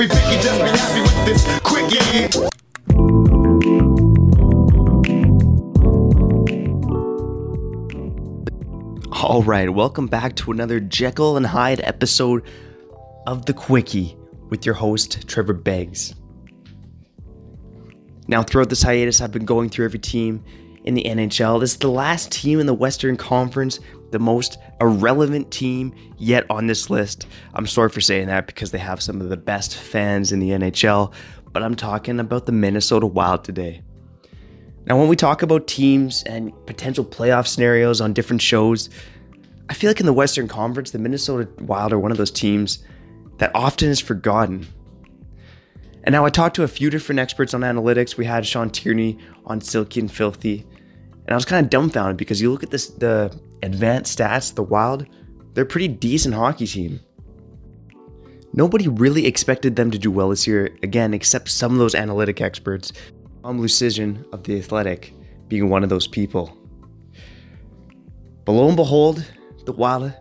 be picky, just be happy with this quick, yeah. All right, welcome back to another Jekyll and Hyde episode of The Quickie with your host, Trevor Beggs. Now, throughout this hiatus, I've been going through every team in the NHL. This is the last team in the Western Conference, the most irrelevant team yet on this list. I'm sorry for saying that because they have some of the best fans in the NHL, but I'm talking about the Minnesota Wild today. Now, when we talk about teams and potential playoff scenarios on different shows, I feel like in the Western Conference, the Minnesota Wild are one of those teams that often is forgotten. And now I talked to a few different experts on analytics. We had Sean Tierney on Silky and Filthy, and I was kind of dumbfounded because you look at this the advanced stats, the Wild, they're a pretty decent hockey team. Nobody really expected them to do well this year, again, except some of those analytic experts. Tom Luszczyszyn of The Athletic being one of those people. But lo and behold, the Wild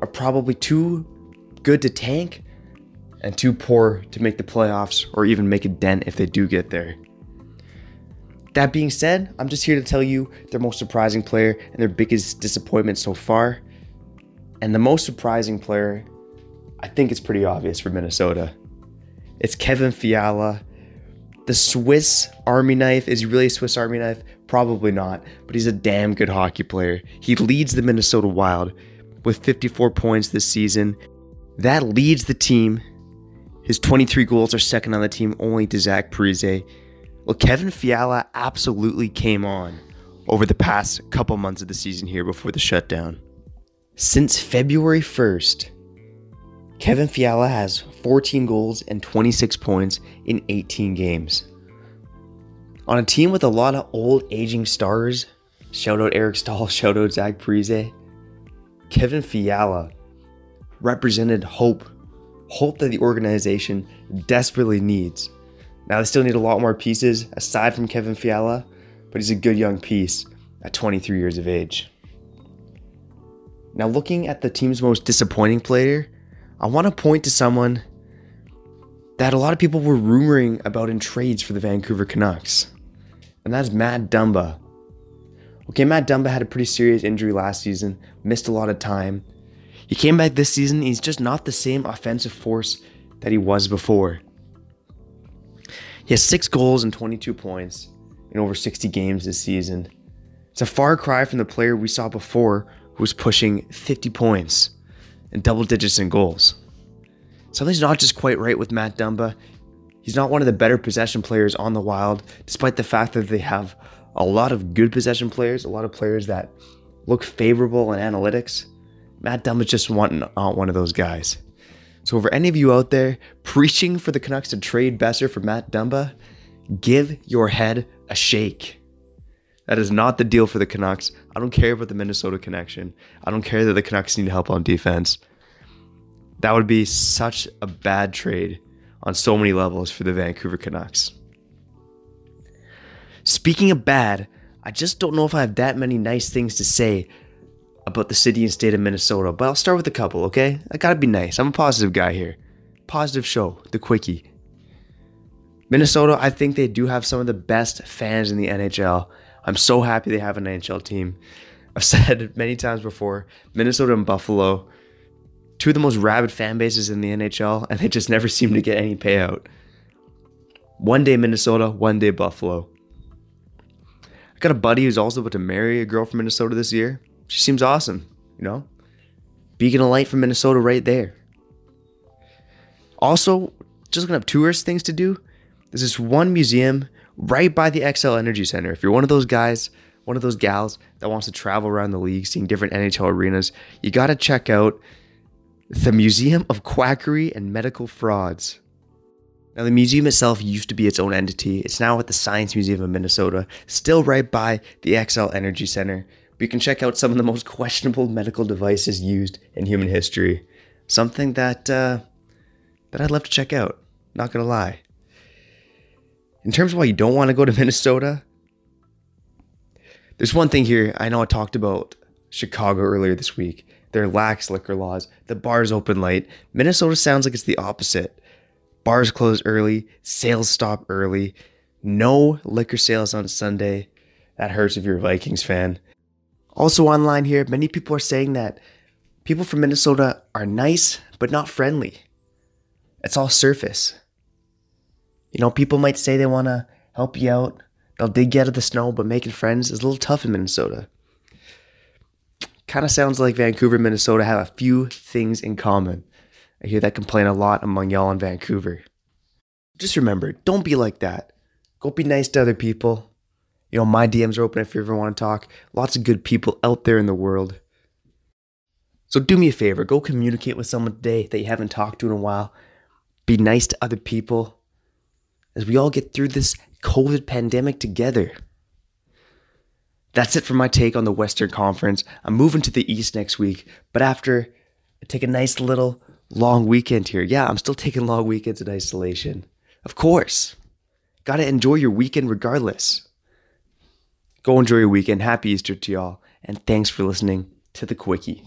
are probably too good to tank and too poor to make the playoffs or even make a dent if they do get there. That being said, I'm just here to tell you their most surprising player and their biggest disappointment so far. And the most surprising player, I think it's pretty obvious for Minnesota. It's Kevin Fiala. The Swiss Army knife is he really a Swiss Army knife? Probably not, but he's a damn good hockey player. He leads the Minnesota Wild with 54 points this season. That leads the team. His 23 goals are second on the team, only to Zach Parise. Well, Kevin Fiala absolutely came on over the past couple months of the season here before the shutdown. Since February 1st, Kevin Fiala has 14 goals and 26 points in 18 games. On a team with a lot of old aging stars, shout out Eric Staal, shout out Zach Parise, Kevin Fiala represented hope, hope that the organization desperately needs. Now they still need a lot more pieces aside from Kevin Fiala, but he's a good young piece at 23 years of age. Now looking at the team's most disappointing player, I want to point to someone that a lot of people were rumoring about in trades for the Vancouver Canucks. And that's Matt Dumba. Okay, Matt Dumba had a pretty serious injury last season, missed a lot of time. He came back this season, he's just not the same offensive force that he was before. He has six goals and 22 points in over 60 games this season. It's a far cry from the player we saw before who was pushing 50 points and double digits in goals. Something's not just quite right with Matt Dumba. He's not one of the better possession players on the Wild, despite the fact that they have a lot of good possession players, a lot of players that look favorable in analytics. Matt Dumba's just not one of those guys. So, for any of you out there preaching for the Canucks to trade Boeser for Matt Dumba, give your head a shake. That is not the deal for the Canucks. I don't care about the Minnesota connection. I don't care that the Canucks need help on defense. That would be such a bad trade on so many levels for the Vancouver Canucks. Speaking of bad, I just don't know if I have that many nice things to say about the city and state of Minnesota, but I'll start with a couple, okay? I gotta be nice. I'm a positive guy here. Positive show, the quickie. Minnesota, I think they do have some of the best fans in the NHL. I'm so happy they have an NHL team. I've said many times before, Minnesota and Buffalo, two of the most rabid fan bases in the NHL, and they just never seem to get any payout. One day Minnesota, one day Buffalo. I got a buddy who's also about to marry a girl from Minnesota this year. She seems awesome, you know? Beacon of light from Minnesota right there. Also, just looking up tourist things to do. There's this one museum right by the Xcel Energy Center. If you're one of those guys, one of those gals that wants to travel around the league, seeing different NHL arenas, you gotta check out the Museum of Quackery and Medical Frauds. Now, the museum itself used to be its own entity. It's now at the Science Museum of Minnesota, still right by the Xcel Energy Center. You can check out some of the most questionable medical devices used in human history. Something that uh, that I'd love to check out. Not gonna lie. In terms of why you don't want to go to Minnesota, there's one thing here. I know I talked about Chicago earlier this week. Their lax liquor laws, the bars open late. Minnesota sounds like it's the opposite. Bars close early, sales stop early, no liquor sales on Sunday. That hurts if you're a Vikings fan. Also, online here, many people are saying that people from Minnesota are nice, but not friendly. It's all surface. You know, people might say they want to help you out, they'll dig you out of the snow, but making friends is a little tough in Minnesota. Kind of sounds like Vancouver, Minnesota have a few things in common. I hear that complaint a lot among y'all in Vancouver. Just remember, don't be like that. Go be nice to other people. You know, my DMs are open if you ever want to talk. Lots of good people out there in the world. So do me a favor, go communicate with someone today that you haven't talked to in a while. Be nice to other people as we all get through this COVID pandemic together. That's it for my take on the Western Conference. I'm moving to the East next week, but after I take a nice little long weekend here, yeah, I'm still taking long weekends in isolation. Of course. Gotta enjoy your weekend regardless. Go enjoy your weekend. Happy Easter to y'all, and thanks for listening to the Quickie.